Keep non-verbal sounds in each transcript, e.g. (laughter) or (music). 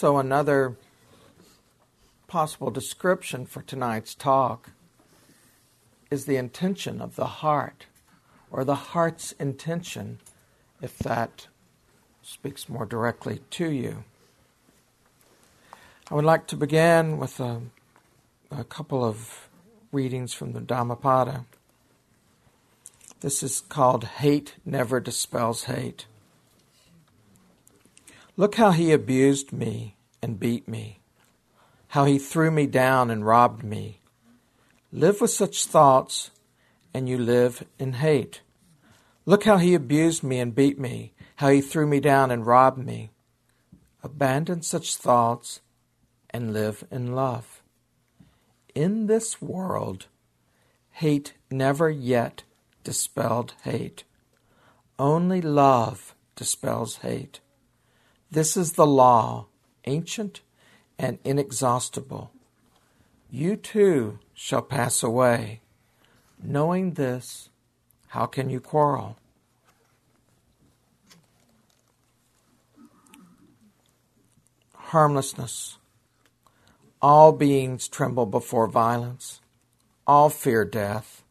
So, another possible description for tonight's talk is the intention of the heart, or the heart's intention, if that speaks more directly to you. I would like to begin with a, a couple of readings from the Dhammapada. This is called Hate Never Dispels Hate. Look how he abused me and beat me, how he threw me down and robbed me. Live with such thoughts, and you live in hate. Look how he abused me and beat me, how he threw me down and robbed me. Abandon such thoughts and live in love. In this world, hate never yet dispelled hate. Only love dispels hate. This is the law, ancient and inexhaustible. You too shall pass away. Knowing this, how can you quarrel? Harmlessness. All beings tremble before violence. All fear death.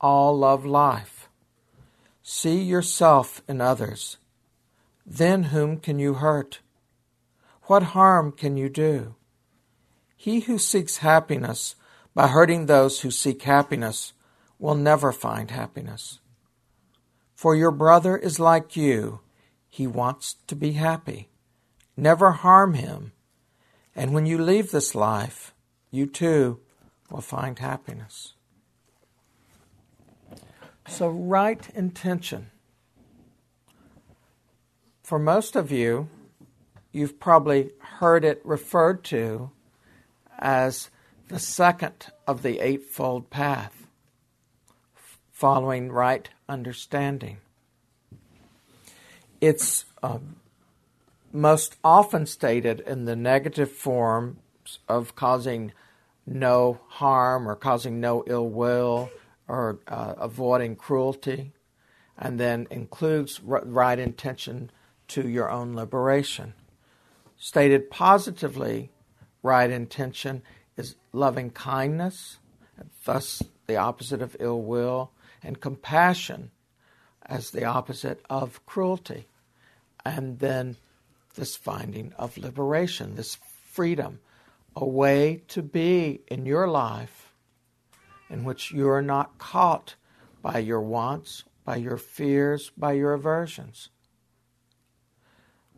All love life. See yourself in others. Then whom can you hurt? What harm can you do? He who seeks happiness by hurting those who seek happiness will never find happiness. For your brother is like you. He wants to be happy. Never harm him and when you leave this life, you too will find happiness. So, right intention. For most of you, you've probably heard it referred to as the second of the Eightfold Path, following right understanding. It's um, most often stated in the negative forms of causing no harm or causing no ill will or uh, avoiding cruelty, and then includes right intention to your own liberation. Stated positively, right intention is loving kindness, thus the opposite of ill will, and compassion as the opposite of cruelty. And then this finding of liberation, this freedom, a way to be in your life in which you are not caught by your wants, by your fears, by your aversions.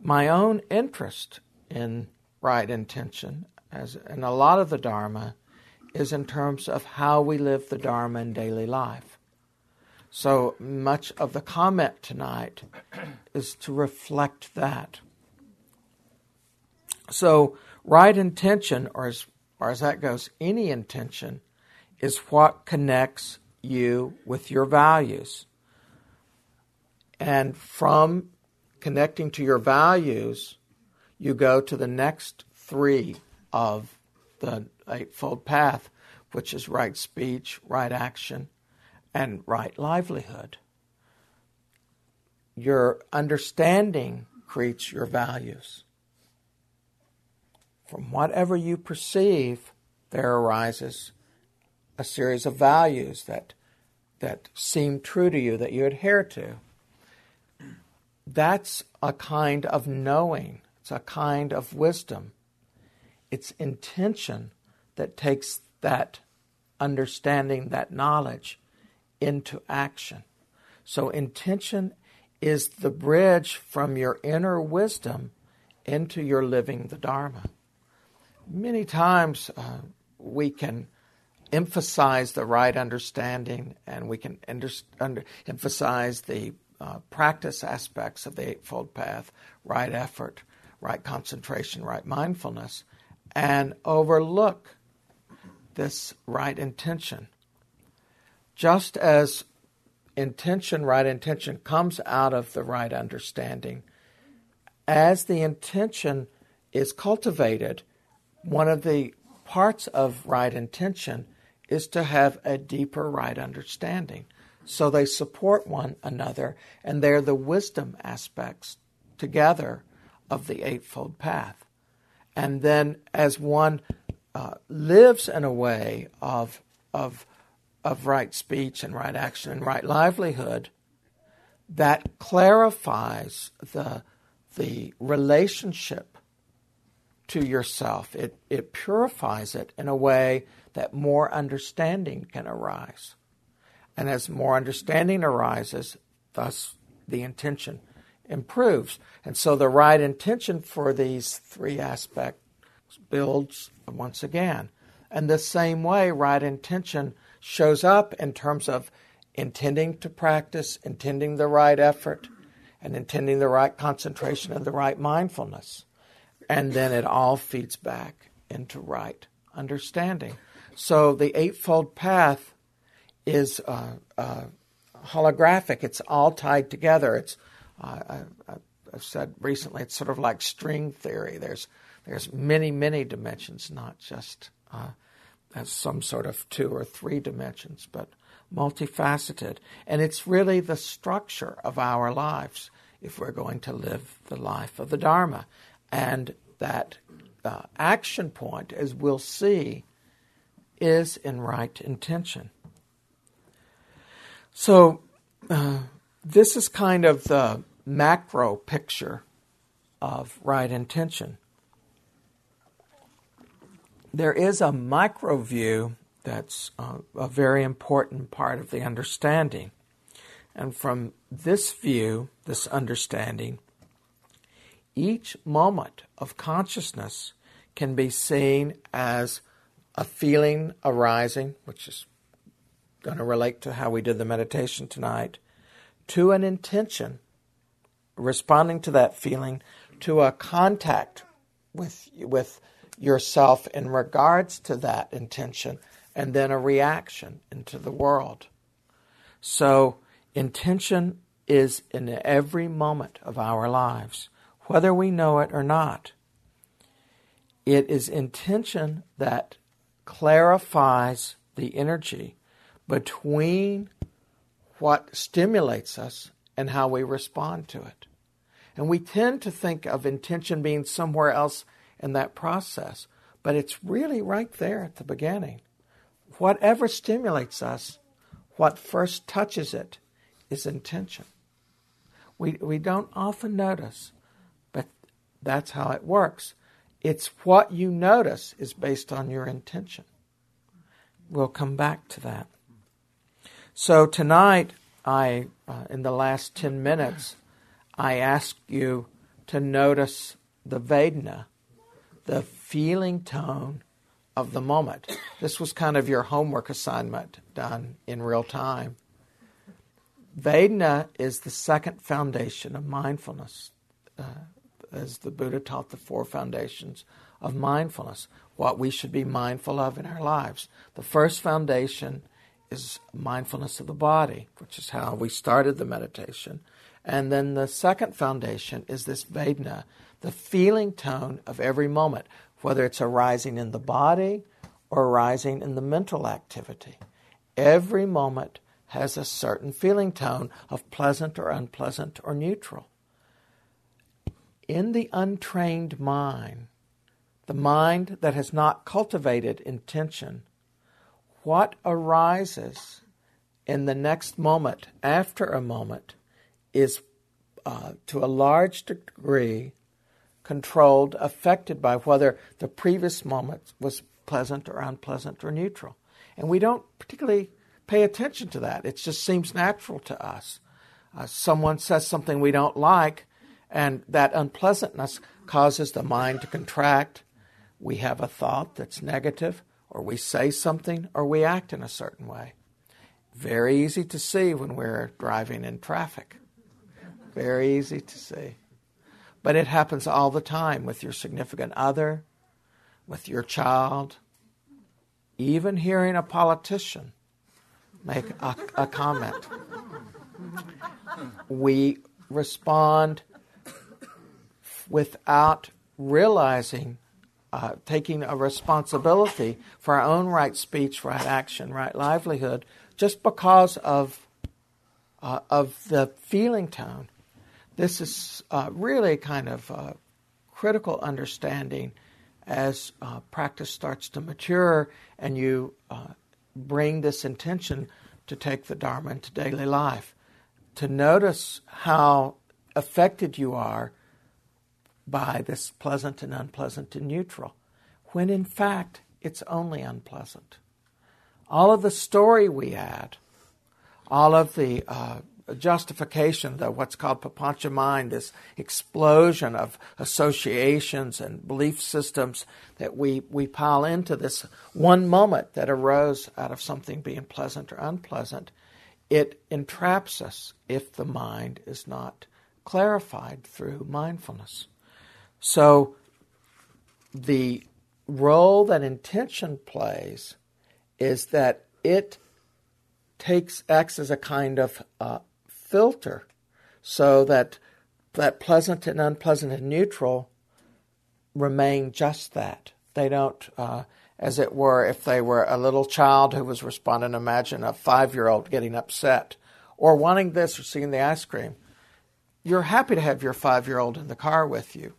My own interest in right intention, as in a lot of the Dharma, is in terms of how we live the Dharma in daily life. So much of the comment tonight (clears throat) is to reflect that. So, right intention, or as far as that goes, any intention, is what connects you with your values. And from connecting to your values, you go to the next three of the Eightfold Path, which is right speech, right action, and right livelihood. Your understanding creates your values. From whatever you perceive, there arises a series of values that, that seem true to you, that you adhere to. That's a kind of knowing, it's a kind of wisdom. It's intention that takes that understanding, that knowledge, into action. So, intention is the bridge from your inner wisdom into your living the Dharma many times uh, we can emphasize the right understanding and we can under, under, emphasize the uh, practice aspects of the Eightfold Path, right effort, right concentration, right mindfulness, and overlook this right intention. Just as intention, right intention, comes out of the right understanding, as the intention is cultivated, one of the parts of right intention is to have a deeper right understanding. So they support one another, and they're the wisdom aspects together of the Eightfold Path. And then as one uh, lives in a way of, of, of right speech and right action and right livelihood, that clarifies the, the relationship to yourself. It, it purifies it in a way that more understanding can arise. And as more understanding arises, thus the intention improves. And so the right intention for these three aspects builds once again. And the same way, right intention shows up in terms of intending to practice, intending the right effort, and intending the right concentration and the right mindfulness. And then it all feeds back into right understanding. So the Eightfold Path is uh, uh, holographic, it's all tied together. It's I, have said recently, it's sort of like string theory. There's there's many many dimensions, not just uh, as some sort of two or three dimensions, but multifaceted. And it's really the structure of our lives if we're going to live the life of the Dharma. And that uh, action point, as we'll see, is in right intention. So, uh, this is kind of the macro picture of right intention. There is a micro view that's a, a very important part of the understanding. And from this view, this understanding, each moment of consciousness can be seen as a feeling arising, which is going to relate to how we did the meditation tonight, to an intention responding to that feeling, to a contact with with yourself in regards to that intention, and then a reaction into the world. So intention is in every moment of our lives, whether we know it or not. It is intention that clarifies the energy between what stimulates us and how we respond to it. And we tend to think of intention being somewhere else in that process, but it's really right there at the beginning. Whatever stimulates us, what first touches it is intention. We, we don't often notice, but that's how it works. It's what you notice is based on your intention. We'll come back to that. So tonight, I, uh, in the last 10 minutes, I ask you to notice the Vedana, the feeling tone of the moment. This was kind of your homework assignment done in real time. Vedana is the second foundation of mindfulness, uh, as the Buddha taught the four foundations of mindfulness, what we should be mindful of in our lives. The first foundation is mindfulness of the body, which is how we started the meditation. And then the second foundation is this Vedana, the feeling tone of every moment, whether it's arising in the body or arising in the mental activity. Every moment has a certain feeling tone of pleasant or unpleasant or neutral. In the untrained mind, the mind that has not cultivated intention, what arises in the next moment, after a moment, is uh, to a large degree controlled, affected by whether the previous moment was pleasant or unpleasant or neutral. And we don't particularly pay attention to that. It just seems natural to us. Uh, someone says something we don't like, and that unpleasantness causes the mind to contract. We have a thought that's negative, or we say something, or we act in a certain way. Very easy to see when we're driving in traffic. Very easy to see. But it happens all the time with your significant other, with your child, even hearing a politician make a, a comment. We respond without realizing, uh, taking a responsibility for our own right speech, right action, right livelihood, just because of uh, of the feeling tone. This is uh, really kind of a critical understanding as uh, practice starts to mature and you uh, bring this intention to take the Dharma into daily life, to notice how affected you are by this pleasant and unpleasant and neutral, when in fact it's only unpleasant. All of the story we add, all of the uh, justification, the what's called papancha mind, this explosion of associations and belief systems that we, we pile into this one moment that arose out of something being pleasant or unpleasant, it entraps us if the mind is not clarified through mindfulness. So the role that intention plays is that it takes acts as a kind of uh, filter so that that pleasant and unpleasant and neutral remain just that. They don't, uh, as it were, if they were a little child who was responding, imagine a five year old getting upset or wanting this or seeing the ice cream. You're happy to have your five year old in the car with you,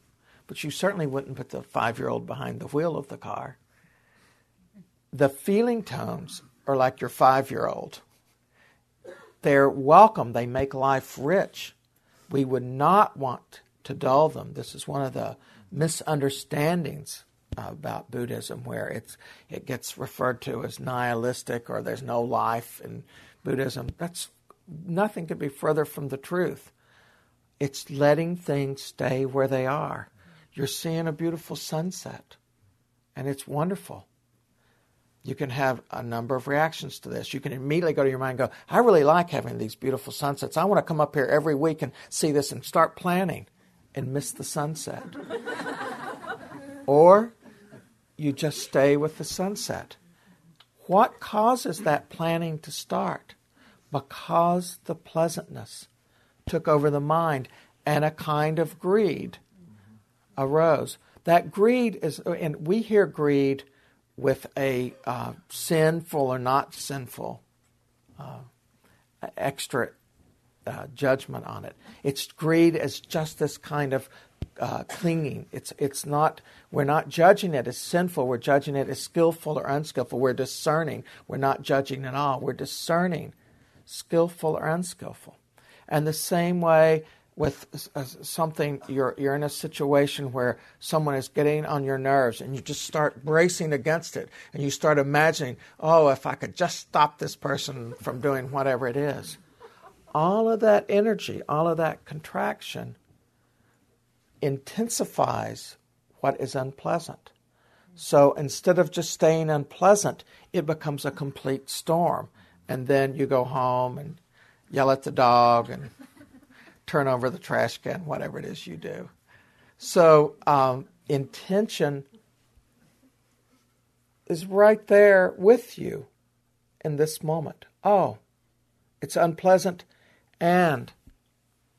but you certainly wouldn't put the five year old behind the wheel of the car. The feeling tones are like your five year old they're welcome. They make life rich. We would not want to dull them. This is one of the misunderstandings about Buddhism, where it's it gets referred to as nihilistic or there's no life in Buddhism. That's nothing could be further from the truth. It's letting things stay where they are. You're seeing a beautiful sunset, and it's wonderful you can have a number of reactions to this. You can immediately go to your mind and go, I really like having these beautiful sunsets. I want to come up here every week and see this and start planning and miss the sunset. (laughs) or you just stay with the sunset. What causes that planning to start? Because the pleasantness took over the mind and a kind of greed arose. That greed is, and we hear greed with a uh, sinful or not sinful uh, extra uh, judgment on it. It's greed as just this kind of uh, clinging. It's it's not. We're not judging it as sinful. We're judging it as skillful or unskillful. We're discerning. We're not judging at all. We're discerning, skillful or unskillful. And the same way with uh, something you're you're in a situation where someone is getting on your nerves and you just start bracing against it and you start imagining oh if i could just stop this person from doing whatever it is. All of that energy all of that contraction intensifies what is unpleasant. So instead of just staying unpleasant it becomes a complete storm. And then you go home and yell at the dog and turn over the trash can, whatever it is you do. So, um, intention is right there with you in this moment. Oh, it's unpleasant, and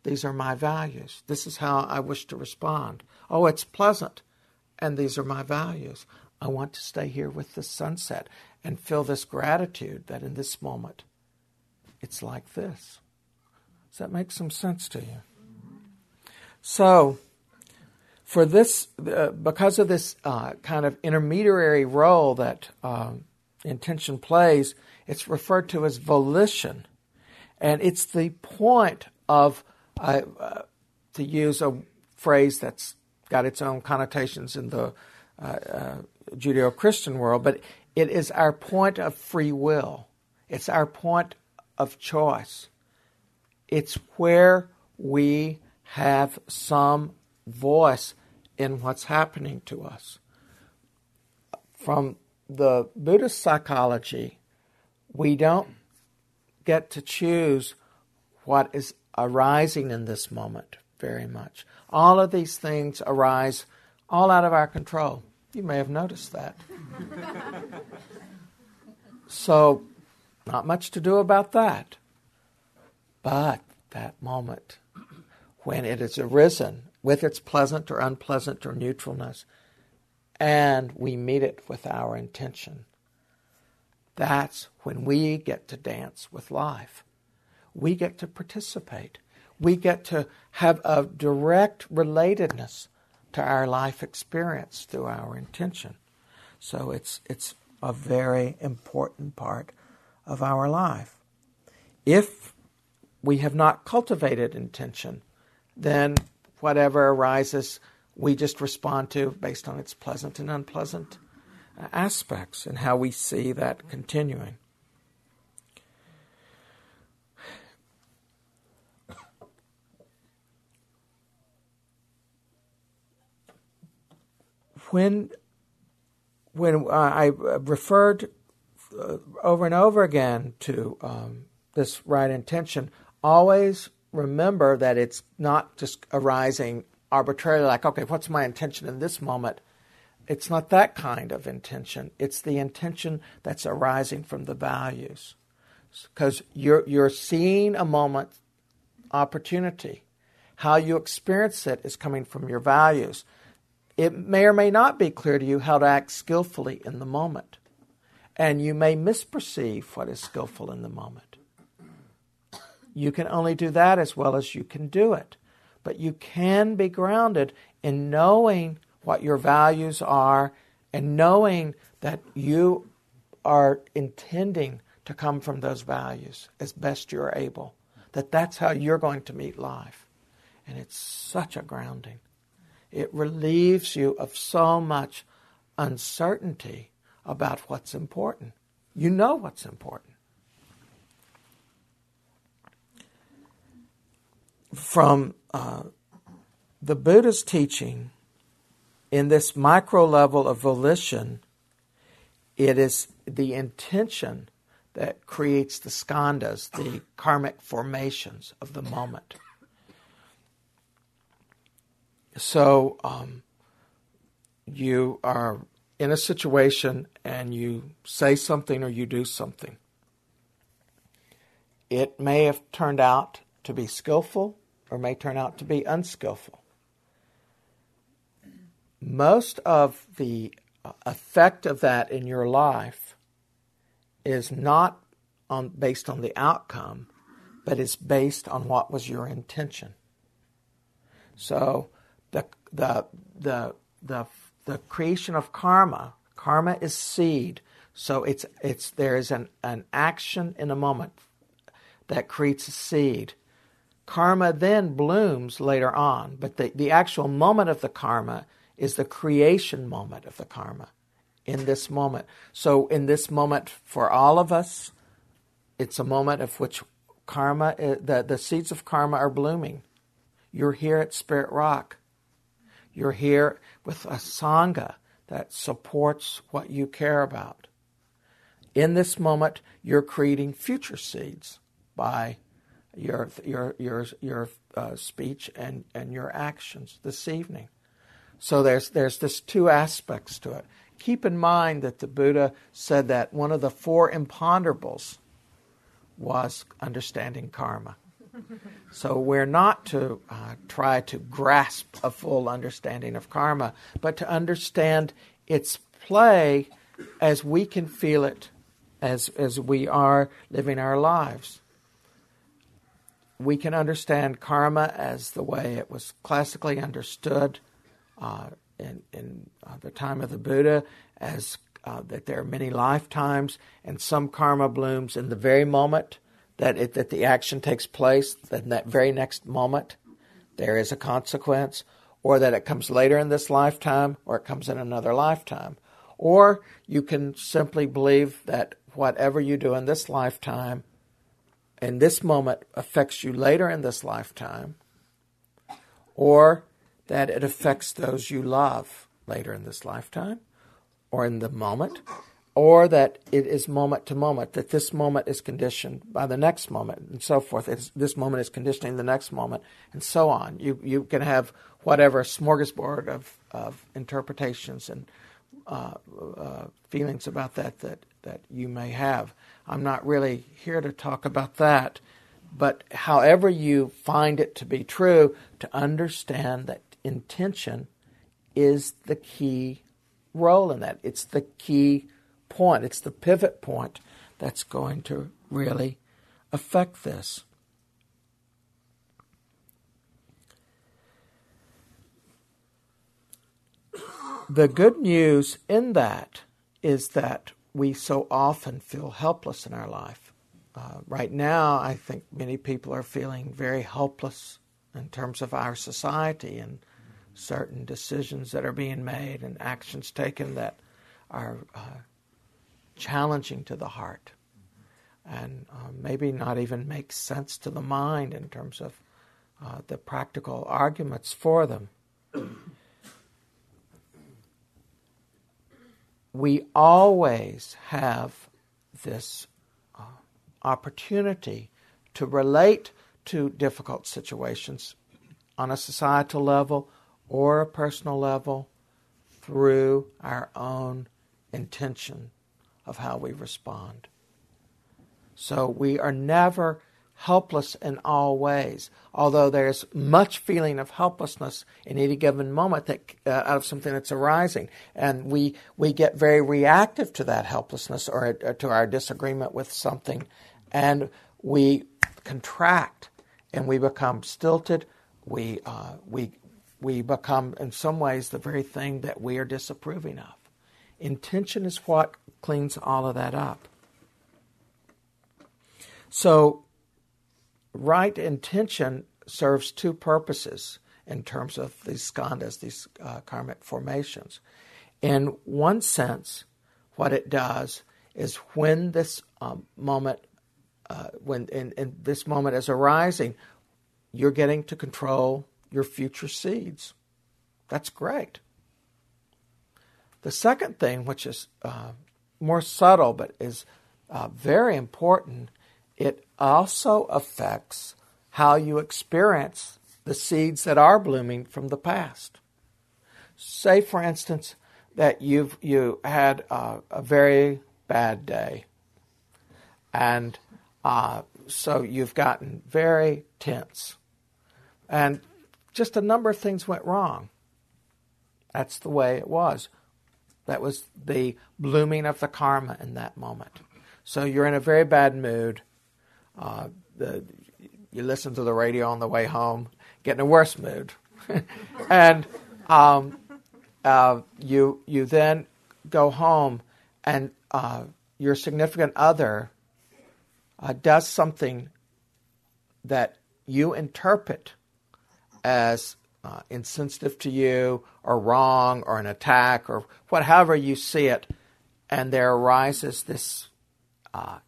these are my values. This is how I wish to respond. Oh, it's pleasant, and these are my values. I want to stay here with the sunset and feel this gratitude that in this moment it's like this. Does that make some sense to you? So, for this, uh, because of this uh, kind of intermediary role that um, intention plays, it's referred to as volition. And it's the point of, uh, to use a phrase that's got its own connotations in the uh, uh, Judeo Christian world, but it is our point of free will. It's our point of choice. It's where we have some voice in what's happening to us. From the Buddhist psychology, we don't get to choose what is arising in this moment very much. All of these things arise all out of our control. You may have noticed that. (laughs) so, not much to do about that. But that moment when it has arisen with its pleasant or unpleasant or neutralness, and we meet it with our intention, that's when we get to dance with life. We get to participate. We get to have a direct relatedness to our life experience through our intention. So it's, it's a very important part of our life. If we have not cultivated intention, then whatever arises, we just respond to based on its pleasant and unpleasant aspects and how we see that continuing. When when I referred uh, over and over again to um, this right intention, always remember that it's not just arising arbitrarily, like, okay, what's my intention in this moment? It's not that kind of intention. It's the intention that's arising from the values. Because you're, you're seeing a moment opportunity. How you experience it is coming from your values. It may or may not be clear to you how to act skillfully in the moment. And you may misperceive what is skillful in the moment. You can only do that as well as you can do it. But you can be grounded in knowing what your values are and knowing that you are intending to come from those values as best you're able. That that's how you're going to meet life. And it's such a grounding. It relieves you of so much uncertainty about what's important. You know what's important. From uh, the Buddha's teaching, in this micro level of volition, it is the intention that creates the skandhas, the karmic formations of the moment. So um, you are in a situation and you say something or you do something. It may have turned out to be skillful or may turn out to be unskillful most of the uh, effect of that in your life is not on, based on the outcome, but is based on what was your intention. So the the the the the creation of karma, karma is seed. So it's it's there is an, an action in a moment that creates a seed. Karma then blooms later on, but the, the actual moment of the karma is the creation moment of the karma in this moment. So, in this moment, for all of us, it's a moment of which karma, uh, the, the seeds of karma are blooming. You're here at Spirit Rock. You're here with a Sangha that supports what you care about. In this moment, you're creating future seeds by your, your, your, your uh, speech and, and your actions this evening. So there's there's this two aspects to it. Keep in mind that the Buddha said that one of the four imponderables was understanding karma. So we're not to uh, try to grasp a full understanding of karma, but to understand its play as we can feel it as, as we are living our lives. We can understand karma as the way it was classically understood uh, in, in uh, the time of the Buddha as uh, that there are many lifetimes and some karma blooms in the very moment that it, that the action takes place. That in that very next moment, there is a consequence, or that it comes later in this lifetime, or it comes in another lifetime. Or you can simply believe that whatever you do in this lifetime, in this moment, affects you later in this lifetime. Or that it affects those you love later in this lifetime or in the moment, or that it is moment to moment, that this moment is conditioned by the next moment, and so forth. It's, this moment is conditioning the next moment, and so on. You, you can have whatever smorgasbord of, of interpretations and uh, uh, feelings about that, that that you may have. I'm not really here to talk about that, but however you find it to be true, to understand that intention is the key role in that. It's the key point, it's the pivot point that's going to really affect this. the good news in that is that we so often feel helpless in our life. Uh, right now, I think many people are feeling very helpless in terms of our society and certain decisions that are being made and actions taken that are uh, challenging to the heart and uh, maybe not even make sense to the mind in terms of uh, the practical arguments for them. We always have this uh, opportunity to relate to difficult situations on a societal level or a personal level through our own intention of how we respond. So we are never helpless in all ways, although there's much feeling of helplessness in any given moment that, uh, out of something that's arising. And we, we get very reactive to that helplessness or, or to our disagreement with something, and we contract and we become stilted. We, uh, we, we become, in some ways, the very thing that we are disapproving of. Intention is what cleans all of that up. So, right intention serves two purposes in terms of these skandhas, these uh, karmic formations. In one sense, what it does is when this um, moment, uh, when in, in this moment is arising, you're getting to control your future seeds. That's great. The second thing, which is uh, more subtle but is uh, very important, it also affects how you experience the seeds that are blooming from the past. Say, for instance, that you've you had a, a very bad day, and uh, so you've gotten very tense, and just a number of things went wrong. That's the way it was. That was the blooming of the karma in that moment. So you're in a very bad mood. Uh, the, you listen to the radio on the way home, get in a worse mood, (laughs) and um, uh, you you then go home, and uh, your significant other uh, does something that you interpret as uh, insensitive to you or wrong or an attack or whatever you see it, and there arises this uh,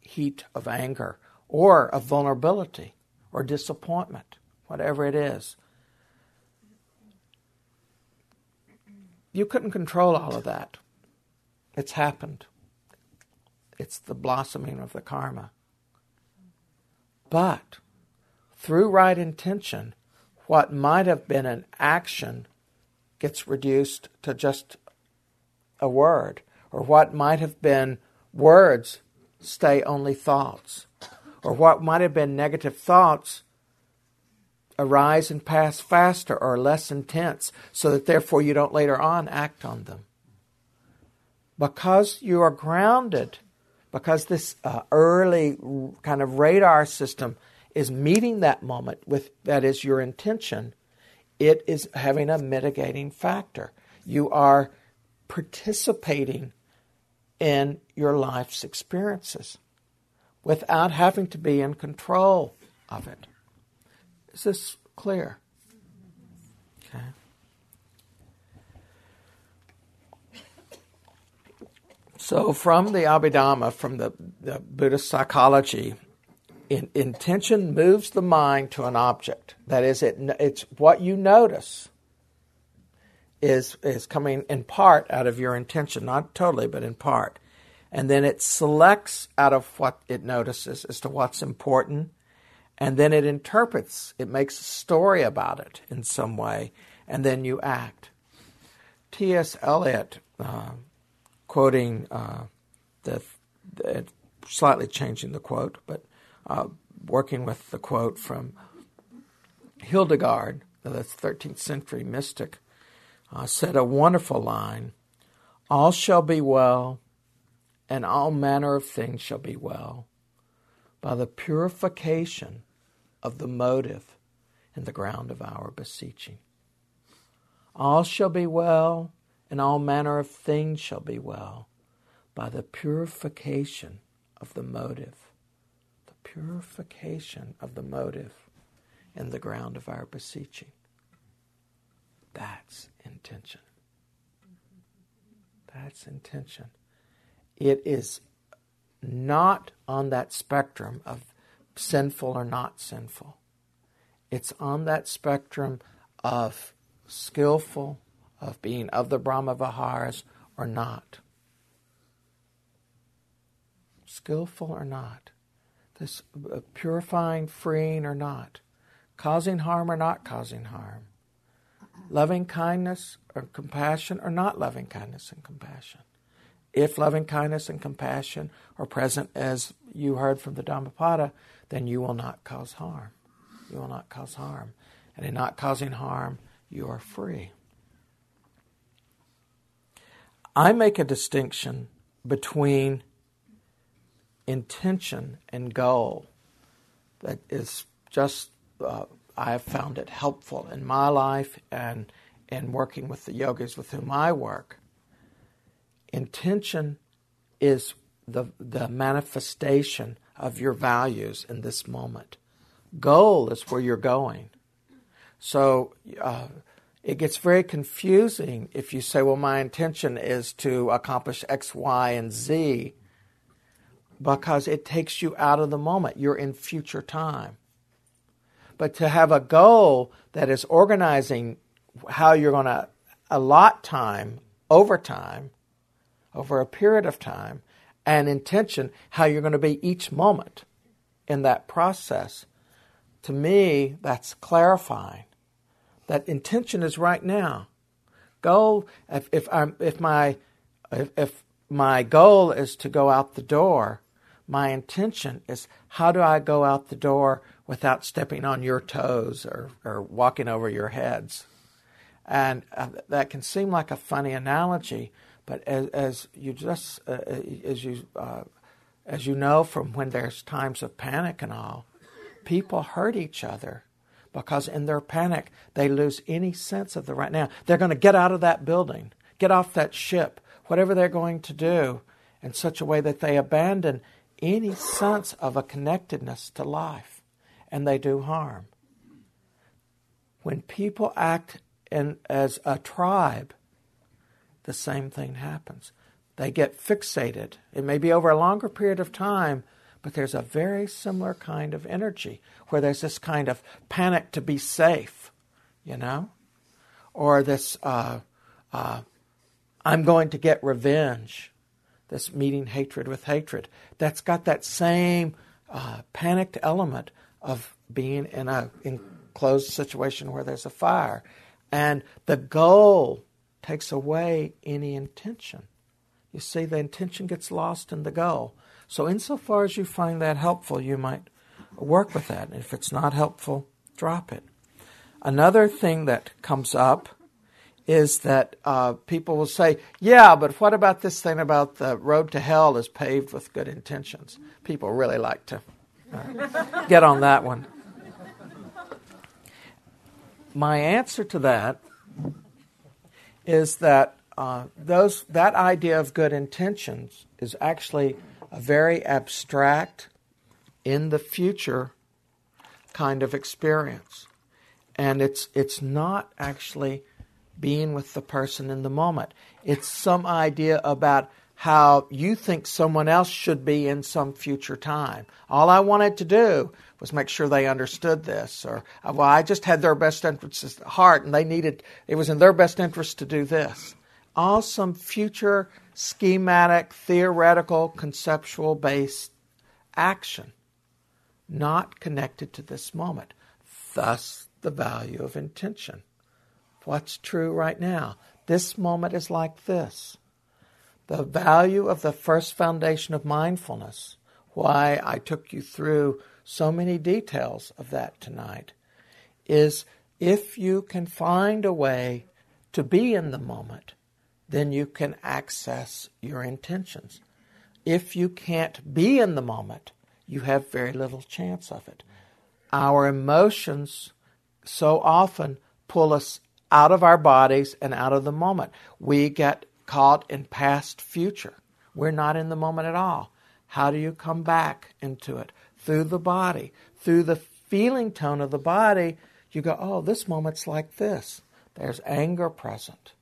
heat of anger or of vulnerability or disappointment, whatever it is. You couldn't control all of that. It's happened. It's the blossoming of the karma. But through right intention, what might have been an action gets reduced to just a word, or what might have been words stay only thoughts or what might have been negative thoughts arise and pass faster or less intense, so that therefore you don't later on act on them. Because you are grounded, because this uh, early kind of radar system is meeting that moment with that is your intention, it is having a mitigating factor. You are participating in your life's experiences without having to be in control of it. Is this clear? Okay. So, from the Abhidhamma, from the, the Buddhist psychology, in, intention moves the mind to an object. That is, it, it's what you notice is, is coming in part out of your intention, not totally, but in part and then it selects out of what it notices as to what's important, and then it interprets, it makes a story about it in some way, and then you act. T.S. Eliot, uh, quoting uh, the, the, slightly changing the quote, but uh, working with the quote from Hildegard, the 13th century mystic, uh, said a wonderful line All shall be well and all manner of things shall be well by the purification of the motive in the ground of our beseeching. All shall be well, and all manner of things shall be well by the purification of the motive. The purification of the motive in the ground of our beseeching. That's intention. That's intention. It is not on that spectrum of sinful or not sinful. It's on that spectrum of skillful, of being of the Brahma Viharas or not. Skillful or not. This uh, purifying, freeing or not. Causing harm or not causing harm loving kindness or compassion or not loving kindness and compassion. If loving kindness and compassion are present as you heard from the Dhammapada, then you will not cause harm. You will not cause harm. And in not causing harm, you are free. I make a distinction between intention and goal that is just uh, I have found it helpful in my life and in working with the yogis with whom I work. Intention is the, the manifestation of your values in this moment. Goal is where you're going. So uh, it gets very confusing if you say, well, my intention is to accomplish X, Y, and Z, because it takes you out of the moment. You're in future time. But to have a goal that is organizing how you're going to allot time over time, over a period of time, and intention how you're going to be each moment in that process, to me, that's clarifying. That intention is right now. Goal, if, if, I'm, if, my, if, if my goal is to go out the door, my intention is how do I go out the door without stepping on your toes or, or walking over your heads. And uh, that can seem like a funny analogy, but as, as you just uh, as you uh, as you know from when there's times of panic and all, people hurt each other because in their panic they lose any sense of the right now. They're going to get out of that building, get off that ship, whatever they're going to do, in such a way that they abandon any sense of a connectedness to life and they do harm. When people act in, as a tribe, the same thing happens. They get fixated. It may be over a longer period of time, but there's a very similar kind of energy where there's this kind of panic to be safe, you know? Or this, uh, uh, I'm going to get revenge, this meeting hatred with hatred. That's got that same uh, panicked element of being in a enclosed situation where there's a fire. And the goal takes away any intention. You see, the intention gets lost in the goal. So, insofar as you find that helpful, you might work with that. If it's not helpful, drop it. Another thing that comes up is that uh, people will say, Yeah, but what about this thing about the road to hell is paved with good intentions? People really like to Get on that one. My answer to that is that uh, those that idea of good intentions is actually a very abstract, in the future kind of experience, and it's it's not actually being with the person in the moment. It's some idea about how you think someone else should be in some future time. All I wanted to do was make sure they understood this, or uh, well, I just had their best interests at heart, and they needed it was in their best interest to do this. All some future schematic, theoretical, conceptual based action, not connected to this moment. Thus, the value of intention. What's true right now? This moment is like this the value of the first foundation of mindfulness, why I took you through so many details of that tonight, is if you can find a way to be in the moment, then you can access your intentions. If you can't be in the moment, you have very little chance of it. Our emotions so often pull us out of our bodies and out of the moment. We get caught in past future. We're not in the moment at all. How do you come back into it? Through the body, through the feeling tone of the body. You go, oh, this moment's like this. There's anger present.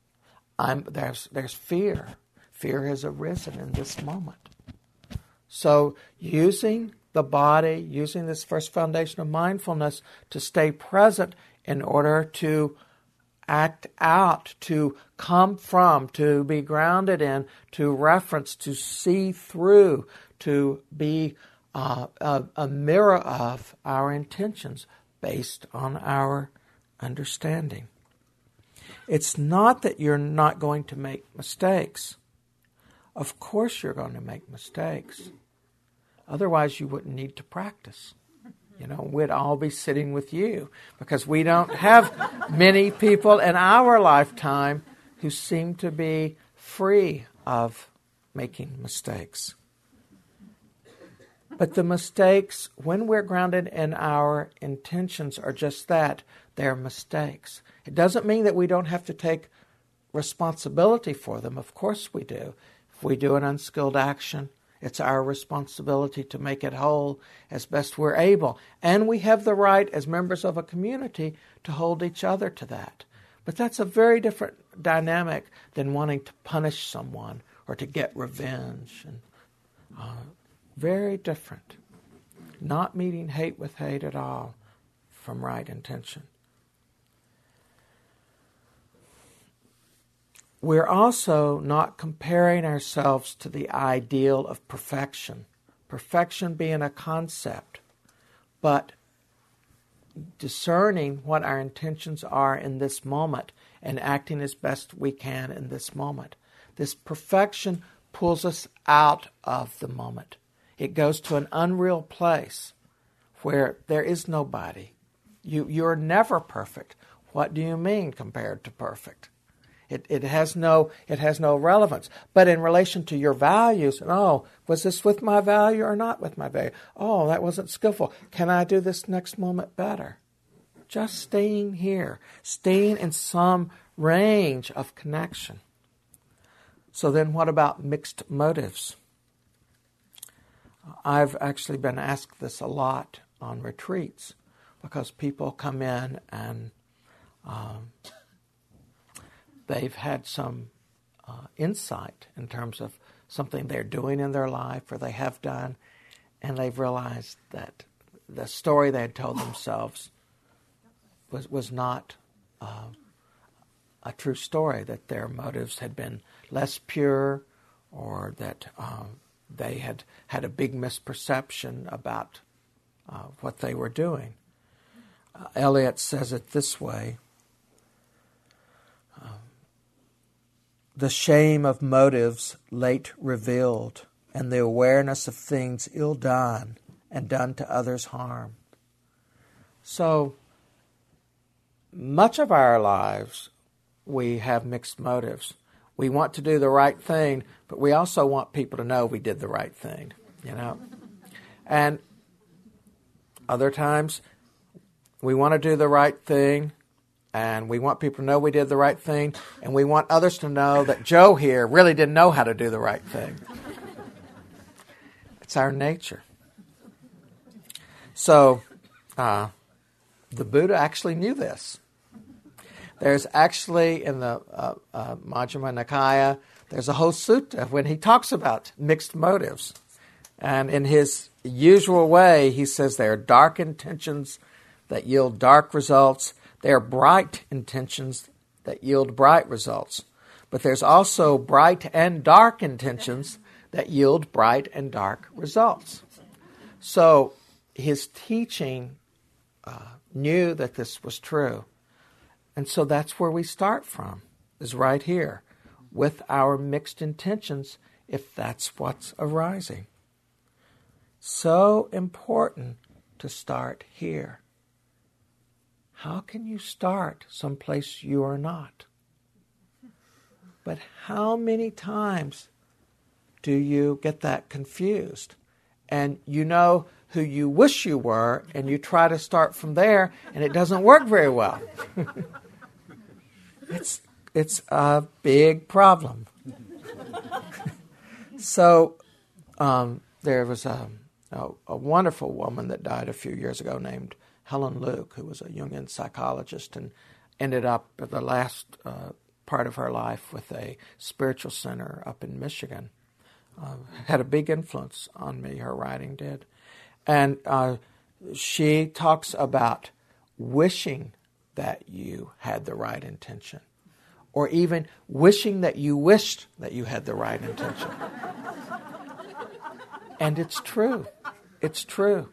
I'm, there's, there's fear. Fear has arisen in this moment. So, using the body, using this first foundation of mindfulness to stay present in order to act out, to come from, to be grounded in, to reference, to see through, to be uh, a, a mirror of our intentions based on our understanding. It's not that you're not going to make mistakes. Of course, you're going to make mistakes. Otherwise, you wouldn't need to practice. You know, we'd all be sitting with you because we don't have (laughs) many people in our lifetime who seem to be free of making mistakes. But the mistakes, when we're grounded in our intentions, are just that they're mistakes. It doesn't mean that we don't have to take responsibility for them. Of course we do. If we do an unskilled action, it's our responsibility to make it whole as best we're able. And we have the right, as members of a community, to hold each other to that. But that's a very different dynamic than wanting to punish someone or to get revenge. And, uh, very different. Not meeting hate with hate at all from right intention. we're also not comparing ourselves to the ideal of perfection, perfection being a concept, but discerning what our intentions are in this moment and acting as best we can in this moment. This perfection pulls us out of the moment. It goes to an unreal place where there is nobody. You, you're never perfect. What do you mean compared to perfect? It, it has no it has no relevance. But in relation to your values, oh, was this with my value or not with my value? Oh, that wasn't skillful. Can I do this next moment better? Just staying here, staying in some range of connection. So then what about mixed motives? I've actually been asked this a lot on retreats because people come in and um, they've had some uh, insight in terms of something they're doing in their life or they have done, and they've realized that the story they had told themselves was, was not uh, a true story, that their motives had been less pure or that um, they had had a big misperception about uh, what they were doing. Uh, Eliot says it this way the shame of motives late revealed, and the awareness of things ill done and done to others harm. So, much of our lives, we have mixed motives. We want to do the right thing, but we also want people to know we did the right thing, you know? And other times, we want to do the right thing, and we want people to know we did the right thing, and we want others to know that Joe here really didn't know how to do the right thing. It's our nature. So, uh, the Buddha actually knew this. There's actually in the uh, uh, Majjhima Nikaya, there's a whole sutta when he talks about mixed motives. And in his usual way, he says there are dark intentions that yield dark results there are bright intentions that yield bright results. But there's also bright and dark intentions (laughs) that yield bright and dark results. So his teaching uh, knew that this was true. And so that's where we start from, is right here, with our mixed intentions, if that's what's arising. So important to start here. How can you start someplace you are not? But how many times do you get that confused? And you know who you wish you were, and you try to start from there, and it doesn't work very well. (laughs) it's it's a big problem. (laughs) so um, there was a, a, a, wonderful woman that died a few years ago named Helen Luke, who was a Jungian psychologist and ended up the last uh, part of her life with a spiritual center up in Michigan. Uh, had a big influence on me, her writing did. And uh, she talks about wishing that you had the right intention, or even wishing that you wished that you had the right intention. and it's true. It's true.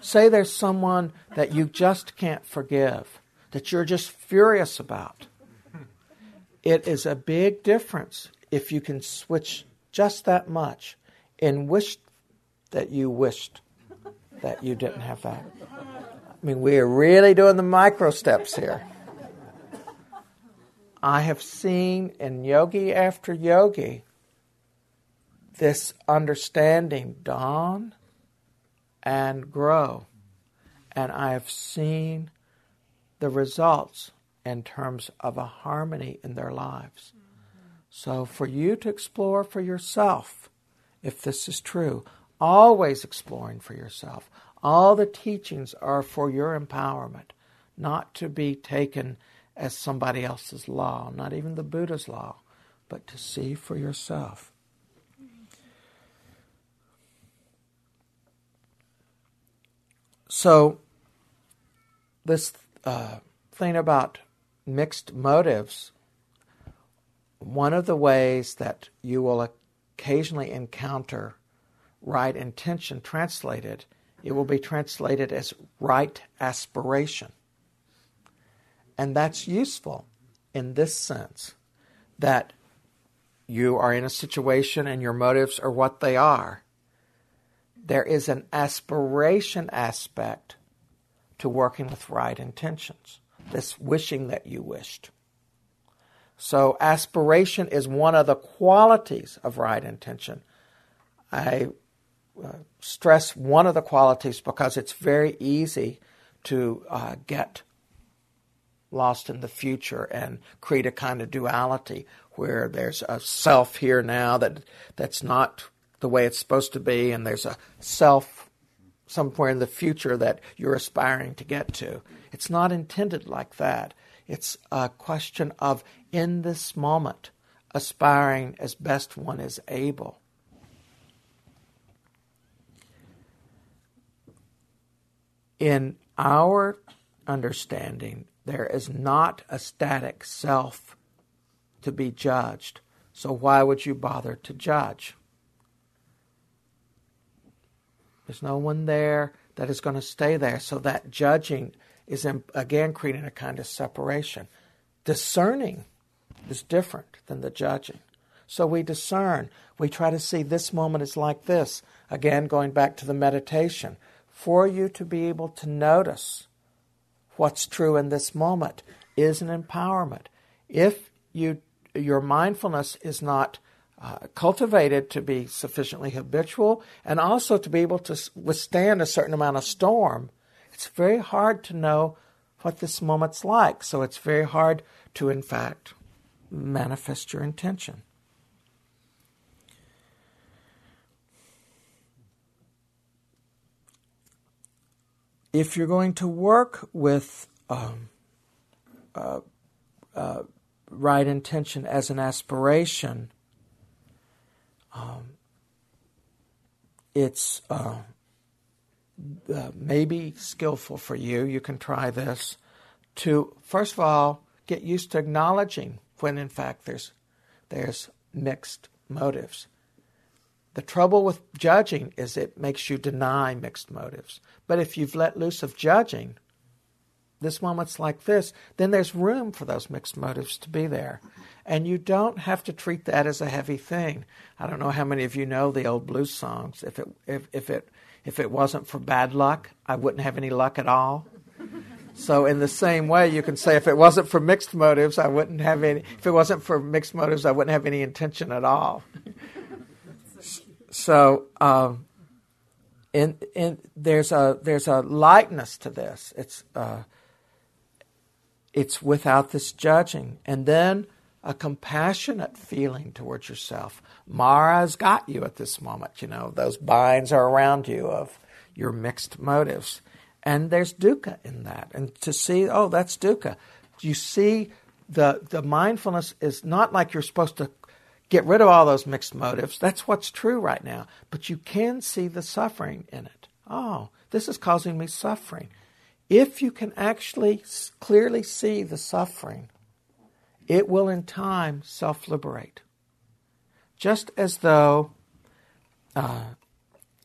Say there's someone that you just can't forgive, that you're just furious about. It is a big difference if you can switch just that much and wish that you wished that you didn't have that. I mean, we are really doing the micro steps here. I have seen in yogi after yogi this understanding dawn and grow. And I have seen the results in terms of a harmony in their lives. So, for you to explore for yourself, if this is true, always exploring for yourself, all the teachings are for your empowerment, not to be taken as somebody else's law, not even the Buddha's law, but to see for yourself. So, this uh, thing about mixed motives, one of the ways that you will occasionally encounter right intention translated it will be translated as right aspiration. And that's useful in this sense that you are in a situation and your motives are what they are. There is an aspiration aspect to working with right intentions, this wishing that you wished. So, aspiration is one of the qualities of right intention. I stress one of the qualities because it's very easy to uh, get lost in the future and create a kind of duality where there's a self here now that that's not the way it's supposed to be, and there's a self somewhere in the future that you're aspiring to get to. It's not intended like that. It's a question of in this moment aspiring as best one is able. In our understanding, there is not a static self to be judged. So why would you bother to judge? There's no one there that is going to stay there. So that judging is, again, creating a kind of separation. Discerning is different than the judging. So we discern. We try to see this moment is like this. Again, going back to the meditation for you to be able to notice what's true in this moment is an empowerment. If you your mindfulness is not uh, cultivated to be sufficiently habitual and also to be able to withstand a certain amount of storm, it's very hard to know what this moment's like. So it's very hard to, in fact, manifest your intention. If you're going to work with um, uh, uh, right intention as an aspiration, um, it's uh, maybe skillful for you. You can try this to first of all get used to acknowledging when in fact there's there's mixed motives. The trouble with judging is it makes you deny mixed motives. But if you've let loose of judging, this moment's like this, then there's room for those mixed motives to be there. And you don't have to treat that as a heavy thing. I don't know how many of you know the old blues songs. If it if, if it if it wasn't for bad luck, I wouldn't have any luck at all. So in the same way, you can say if it wasn't for mixed motives, I wouldn't have any. If it wasn't for mixed motives, I wouldn't have any intention at all. So, um, in, in, there's a there's a lightness to this. It's uh, it's without this judging. And then a compassionate feeling towards yourself. Mara's got you at this moment. You know, those binds are around you of your mixed motives. And there's dukkha in that. And to see, oh, that's dukkha. You see, the, the mindfulness is not like you're supposed to get rid of all those mixed motives. That's what's true right now. But you can see the suffering in it. Oh, this is causing me suffering. If you can actually clearly see the suffering, it will in time self liberate. Just as though uh,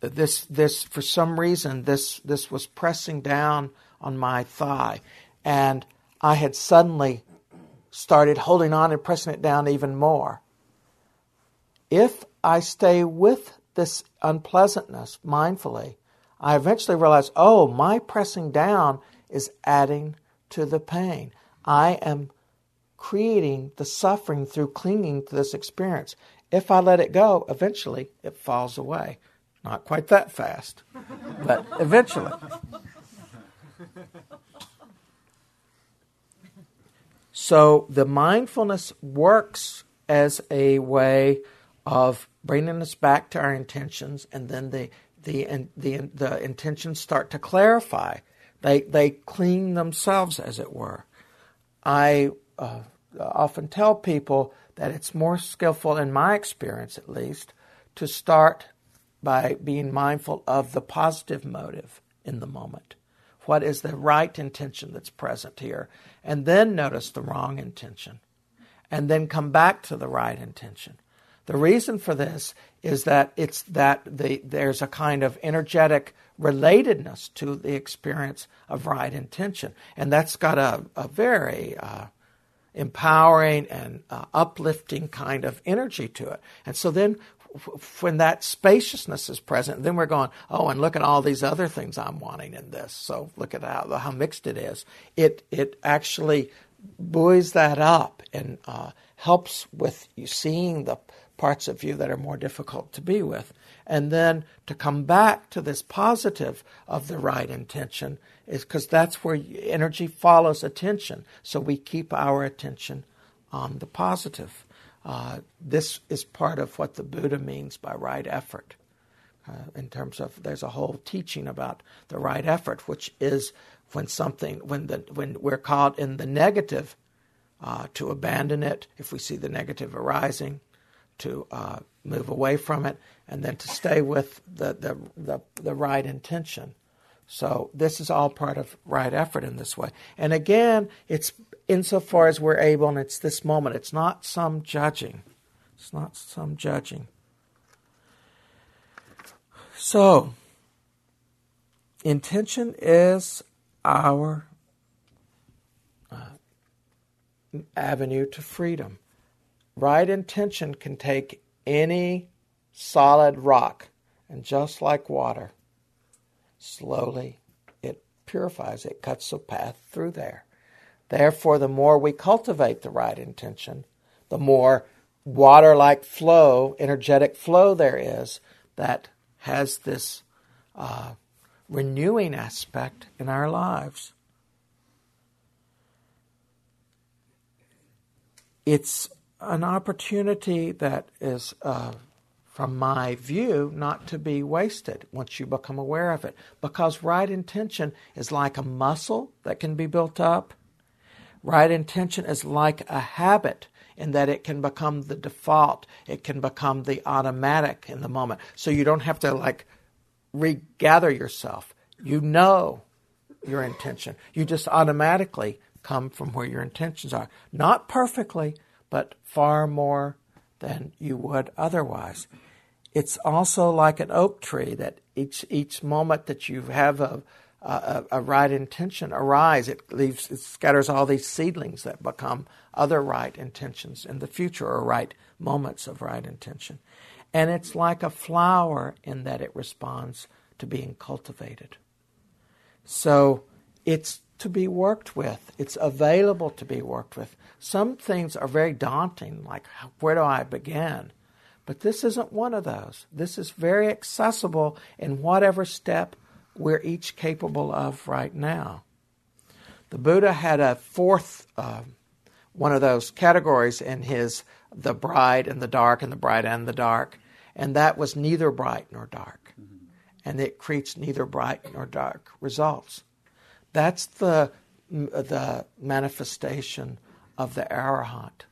this, this, for some reason, this, this was pressing down on my thigh, and I had suddenly started holding on and pressing it down even more. If I stay with this unpleasantness mindfully, I eventually realize, oh, my pressing down is adding to the pain. I am creating the suffering through clinging to this experience. If I let it go, eventually it falls away. Not quite that fast, (laughs) but eventually. So the mindfulness works as a way of bringing us back to our intentions, and then the the the the intentions start to clarify. They they clean themselves, as it were. I uh, often tell people that it's more skillful, in my experience at least, to start by being mindful of the positive motive in the moment. What is the right intention that's present here? And then notice the wrong intention. And then come back to the right intention. The reason for this is that it's that the, there's a kind of energetic relatedness to the experience of right intention. And that's got a, a very uh, empowering and uh, uplifting kind of energy to it. And so then when that spaciousness is present, then we're going, oh, and look at all these other things I'm wanting in this. So look at how, how mixed it is. It, it actually buoys that up and uh, helps with you seeing the parts of you that are more difficult to be with. And then to come back to this positive of the right intention is because that's where energy follows attention. So we keep our attention on the positive. Uh, this is part of what the Buddha means by right effort. Uh, in terms of there's a whole teaching about the right effort, which is when something when the when we're caught in the negative, uh, to abandon it if we see the negative arising, to uh, move away from it, and then to stay with the, the, the, the, right intention. So this is all part of right effort in this way. And again, it's insofar as we're able, and it's this moment. It's not some judging. It's not some judging. So, intention is our uh, avenue to freedom. Right intention can take any solid rock and just like water, slowly it purifies, it cuts a path through there. Therefore, the more we cultivate the right intention, the more water like flow, energetic flow there is that has this uh, renewing aspect in our lives. It's an opportunity that is, uh, from my view, not to be wasted once you become aware of it. Because right intention is like a muscle that can be built up. Right intention is like a habit in that it can become the default, it can become the automatic in the moment. So you don't have to like regather yourself. You know your intention. You just automatically come from where your intentions are. Not perfectly, but far more than you would otherwise. It's also like an oak tree that each each moment that you have a uh, a, a right intention arise, it leaves it scatters all these seedlings that become other right intentions in the future or right moments of right intention. And it's like a flower in that it responds to being cultivated. So it's to be worked with. It's available to be worked with. Some things are very daunting, like where do I begin? But this isn't one of those. This is very accessible in whatever step we're each capable of right now. The Buddha had a fourth uh, one of those categories in his the bright and the dark and the bright and the dark, and that was neither bright nor dark, mm-hmm. and it creates neither bright nor dark results. That's the the manifestation of the arahant,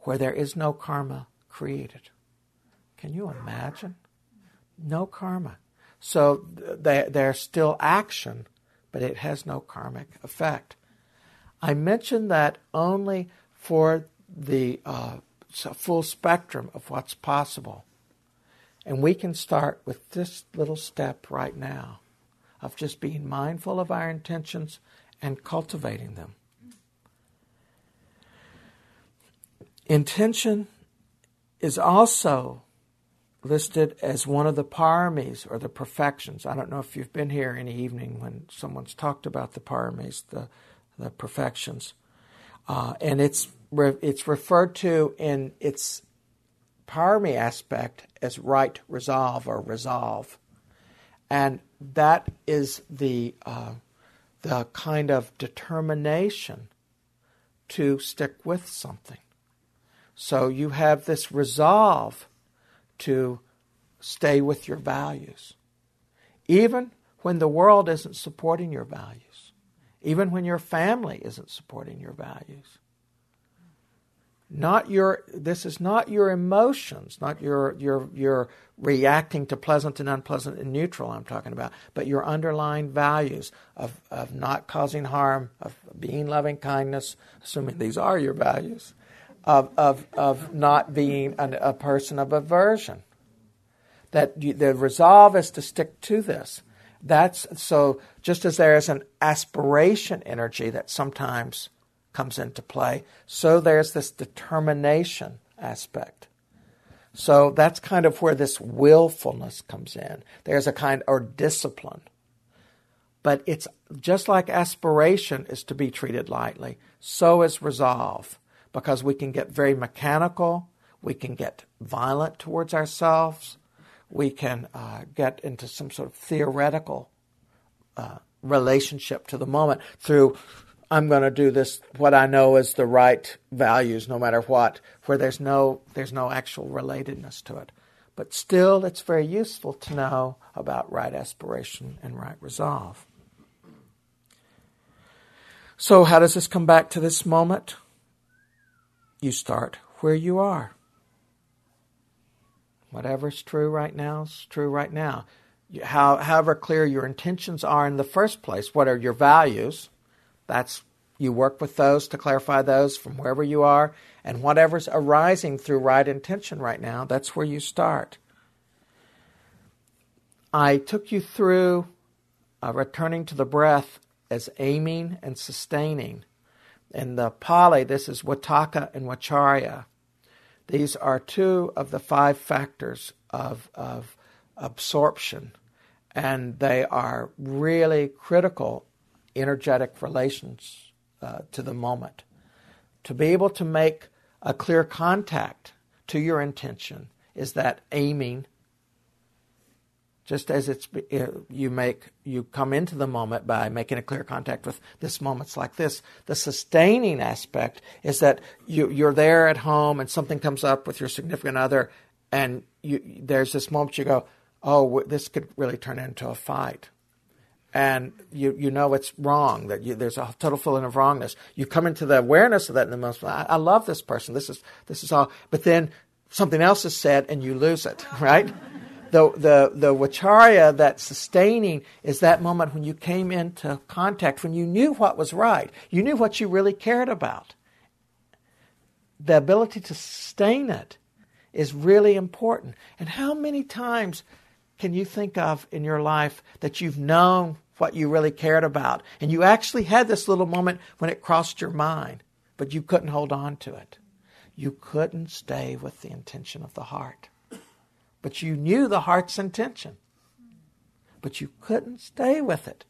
where there is no karma created. Can you imagine? No karma. So they, there's still action, but it has no karmic effect. I mention that only for the uh, full spectrum of what's possible. And we can start with this little step right now of just being mindful of our intentions and cultivating them. Intention is also listed as one of the paramis or the perfections. I don't know if you've been here any evening when someone's talked about the paramis, the, the perfections. Uh, and it's, re- it's referred to in its parami aspect as right resolve or resolve. And that is the, uh, the kind of determination to stick with something. So you have this resolve to stay with your values, even when the world isn't supporting your values, even when your family isn't supporting your values. Not your this is not your emotions, not your your your reacting to pleasant and unpleasant and neutral I'm talking about, but your underlying values of, of not causing harm, of being loving kindness, assuming these are your values, of, of, of not being an, a person of aversion. That you, the resolve is to stick to this. That's so. Just as there is an aspiration energy that sometimes comes into play, so there's this determination aspect. So that's kind of where this willfulness comes in. There's a kind or discipline. But it's just like aspiration is to be treated lightly, so is resolve because we can get very mechanical, we can get violent towards ourselves, we can uh, get into some sort of theoretical uh, relationship to the moment through I'm going to do this what I know is the right values no matter what where there's no there's no actual relatedness to it but still it's very useful to know about right aspiration and right resolve so how does this come back to this moment you start where you are. Whatever's true right now is true right now. How, however clear your intentions are in the first place, what are your values? That's you work with those to clarify those from wherever you are, and whatever's arising through right intention right now, that's where you start. I took you through uh, returning to the breath as aiming and sustaining. In the Pali, this is Vitakka and Vicharya. These are two of the five factors of, of absorption, and they are really critical energetic relations uh, to the moment. To be able to make a clear contact to your intention is that aiming. Just as it's uh, you make you come into the moment by making a clear contact with this moment's like this. The sustaining aspect is that you you're there at home and something comes up with your significant other and you there's this moment you go oh this could really turn into a fight and you you know it's wrong that you, there's a total feeling of wrongness you come into the awareness of that in the most I, I love this person this is this is all but then something else is said and you lose it (laughs) right the, the, the vicharya, that sustaining, is that moment when you came into contact, when you knew what was right. You knew what you really cared about. The ability to sustain it is really important. And how many times can you think of in your life that you've known what you really cared about and you actually had this little moment when it crossed your mind, but you couldn't hold on to it? You couldn't stay with the intention of the heart but you knew the heart's intention. But you couldn't stay with it.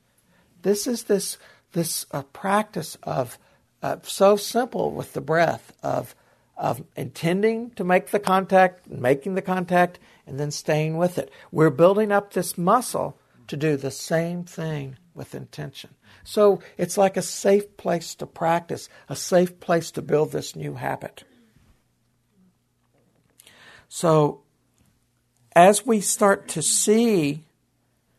This is this this uh, practice of uh, so simple with the breath of of intending to make the contact, making the contact, and then staying with it. We're building up this muscle to do the same thing with intention. So it's like a safe place to practice, a safe place to build this new habit. So as we start to see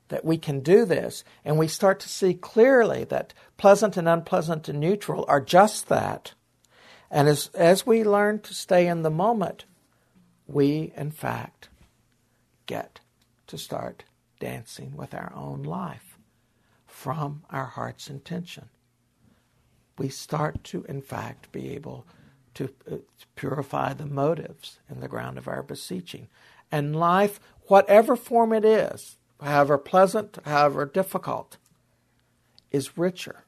that we can do this, and we start to see clearly that pleasant and unpleasant and neutral are just that, and as, as we learn to stay in the moment, we, in fact, to start dancing with our own life from our heart's intention. We start to, in fact, be able to, uh, purify the motives in the ground of our beseeching. And life, whatever form it is, however pleasant, however difficult, is richer,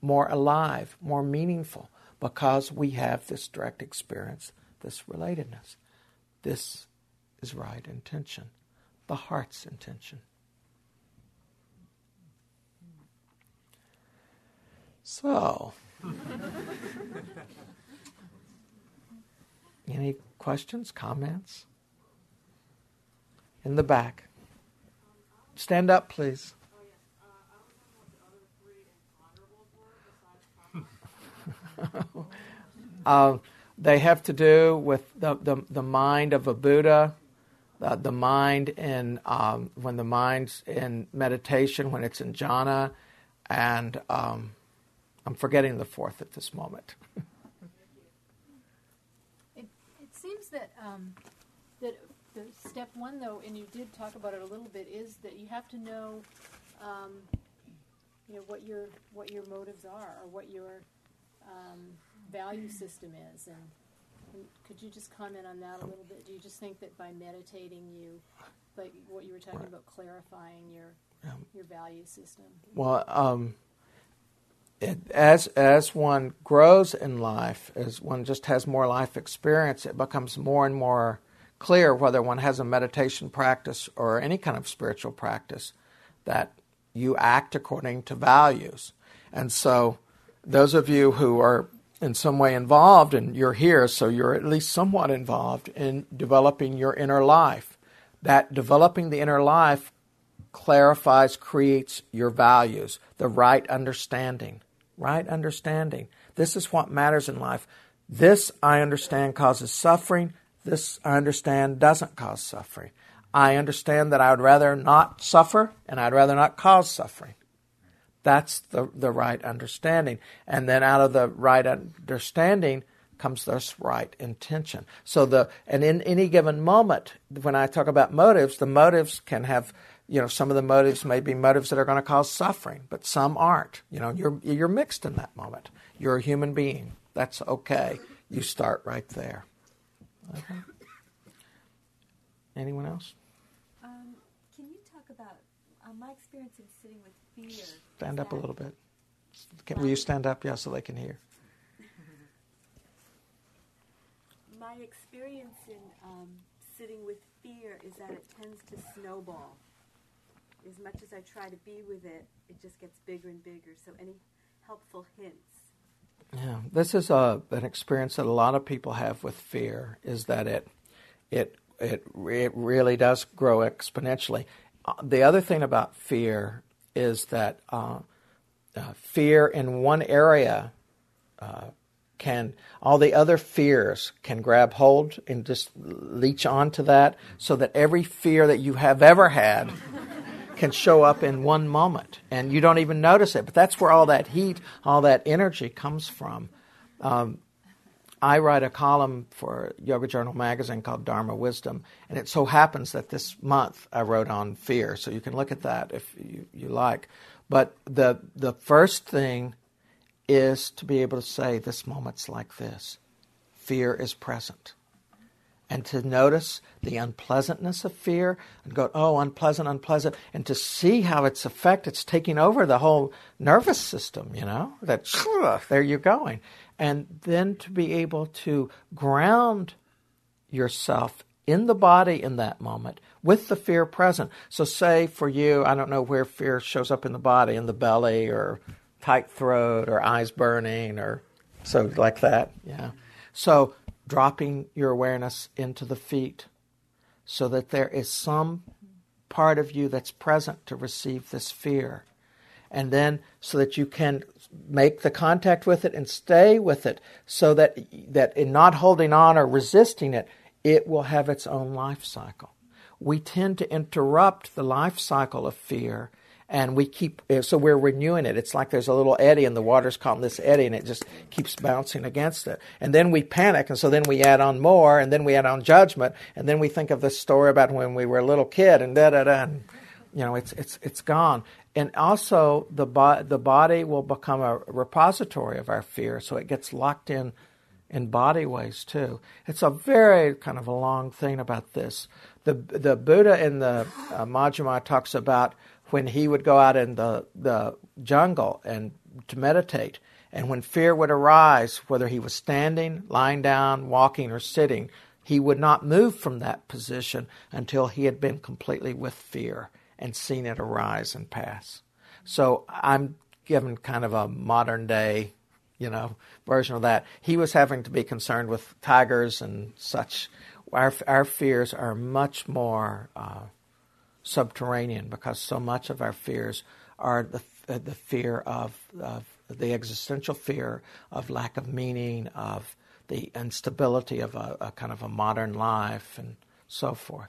more alive, more meaningful, because we have this direct experience, this relatedness. This is right intention, the heart's intention. So, (laughs) any questions, comments? In the back. Stand up, please. uh, (laughs) they have to do with the, the, the mind of a Buddha, uh, the mind in um, when the mind's in meditation, when it's in jhana, and um, I'm forgetting the fourth at this moment. (laughs) it, it seems that um, that the step one, though, and you did talk about it a little bit, is that you have to know, um, you know, what your what your motives are or what your um, value system is, and, and, could you just comment on that a little bit? Do you just think that by meditating, you, like what you were talking about, clarifying your your value system? Well, um, it, as as one grows in life, as one just has more life experience, it becomes more and more clear whether one has a meditation practice or any kind of spiritual practice that you act according to values. And so those of you who are in some way involved, and you're here, so you're at least somewhat involved in developing your inner life. That developing the inner life clarifies, creates your values, the right understanding. Right understanding. This is what matters in life. This, I understand, causes suffering. This, I understand, doesn't cause suffering. I understand that I would rather not suffer, and I'd rather not cause suffering. That's the, the right understanding. And then out of the right understanding comes this right intention. So the and in any given moment, when I talk about motives, the motives can have you know some of the motives may be motives that are going to cause suffering, but some aren't. You know, you're you're mixed in that moment. You're a human being. That's okay. You start right there. Okay. Anyone else? Um, can you talk about uh, my experience in sitting with fear? Stand up a little bit. Can, will you stand up, yeah, so they can hear? (laughs) My experience in um, sitting with fear is that it tends to snowball. As much as I try to be with it, it just gets bigger and bigger. So, any helpful hints? Yeah, this is a, an experience that a lot of people have with fear. Is that it? It it it really does grow exponentially. Uh, the other thing about fear is that uh, uh, fear in one area uh, can all the other fears can grab hold and just leech onto that, so that every fear that you have ever had (laughs) can show up in one moment, and you don't even notice it. But that's where all that heat, all that energy comes from. Um, I write a column for Yoga Journal magazine called Dharma Wisdom, and it so happens that this month I wrote on fear, so you can look at that if you, you like. But the the first thing is to be able to say this moment's like this. Fear is present. And to notice the unpleasantness of fear and go, oh, unpleasant, unpleasant, and to see how its effect, it's taking over the whole nervous system, you know, that there you're going and then to be able to ground yourself in the body in that moment with the fear present. So, say for you, I don't know where fear shows up in the body, in the belly, or tight throat, or eyes burning, or so like that. Yeah. So, dropping your awareness into the feet so that there is some part of you that's present to receive this fear. and then so that you can make the contact with it and stay with it so that that in not holding on or resisting it it will have its own life cycle we tend to interrupt the life cycle of fear and we keep so we're renewing it. It's like there's a little eddy and the water's caught this eddy and it just keeps bouncing against it. And then we panic and so then we add on more and then we add on judgment and then we think of this story about when we were a little kid and da da da and you know it's it's it's gone. And also the bo- the body will become a repository of our fear so it gets locked in in body ways too. It's a very kind of a long thing about this. The the buddha in the uh, majjhima talks about when he would go out in the, the jungle and to meditate. And when fear would arise, whether he was standing, lying down, walking, or sitting, he would not move from that position until he had been completely with fear and seen it arise and pass. So I'm given kind of a modern day, you know, version of that. He was having to be concerned with tigers and such. Our our fears are much more uh, subterranean because so much of our fears are the, uh, the fear of, of the existential fear of lack of meaning, of the instability of a, a, kind of a modern life, and so forth.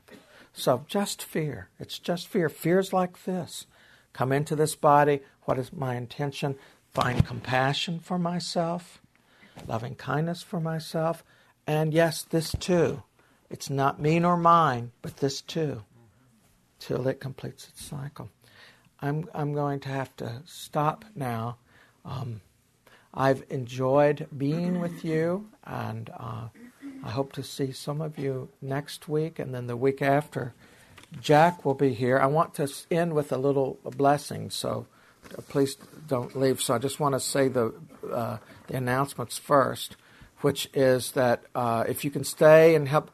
So just fear. It's just fear. Fears like this. Come into this body. What is my intention? Find compassion for myself, loving kindness for myself, and yes, this too. It's not me nor mine, but this too till it completes its cycle. I'm, I'm going to have to stop now. Um, I've enjoyed being with you, and uh, I hope to see some of you next week and then the week after. Jack will be here. I want to end with a little blessing, so please don't leave. So I just want to say the, uh, the announcements first, which is that uh, if you can stay and help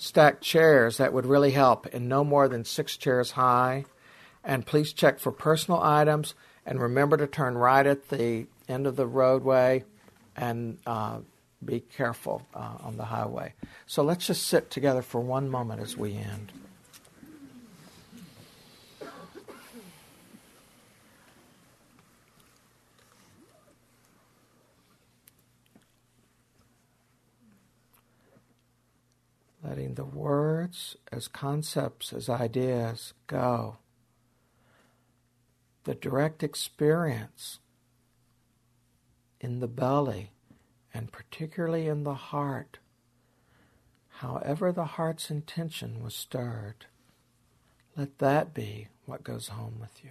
stacked chairs that would really help, and no more than six chairs high. And please check for personal items and remember to turn right at the end of the roadway and uh, be careful uh, on the highway. So let's just sit together for one moment as we end. Letting the words as concepts, as ideas go. The direct experience in the belly and particularly in the heart, however the heart's intention was stirred, let that be what goes home with you.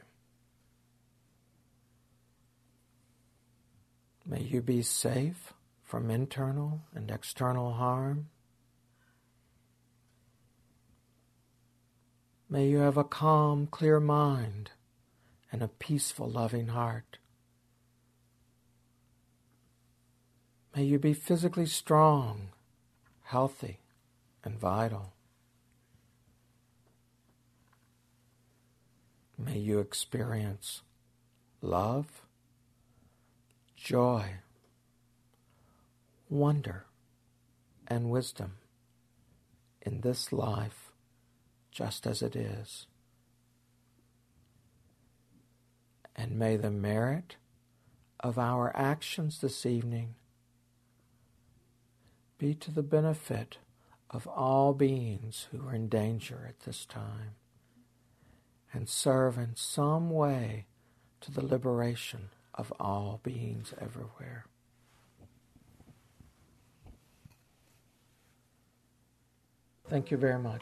May you be safe from internal and external harm. May you have a calm, clear mind and a peaceful, loving heart. May you be physically strong, healthy, and vital. May you experience love, joy, wonder, and wisdom in this life just as it is. And may the merit of our actions this evening be to the benefit of all beings who are in danger at this time and serve in some way to the liberation of all beings everywhere. Thank you very much.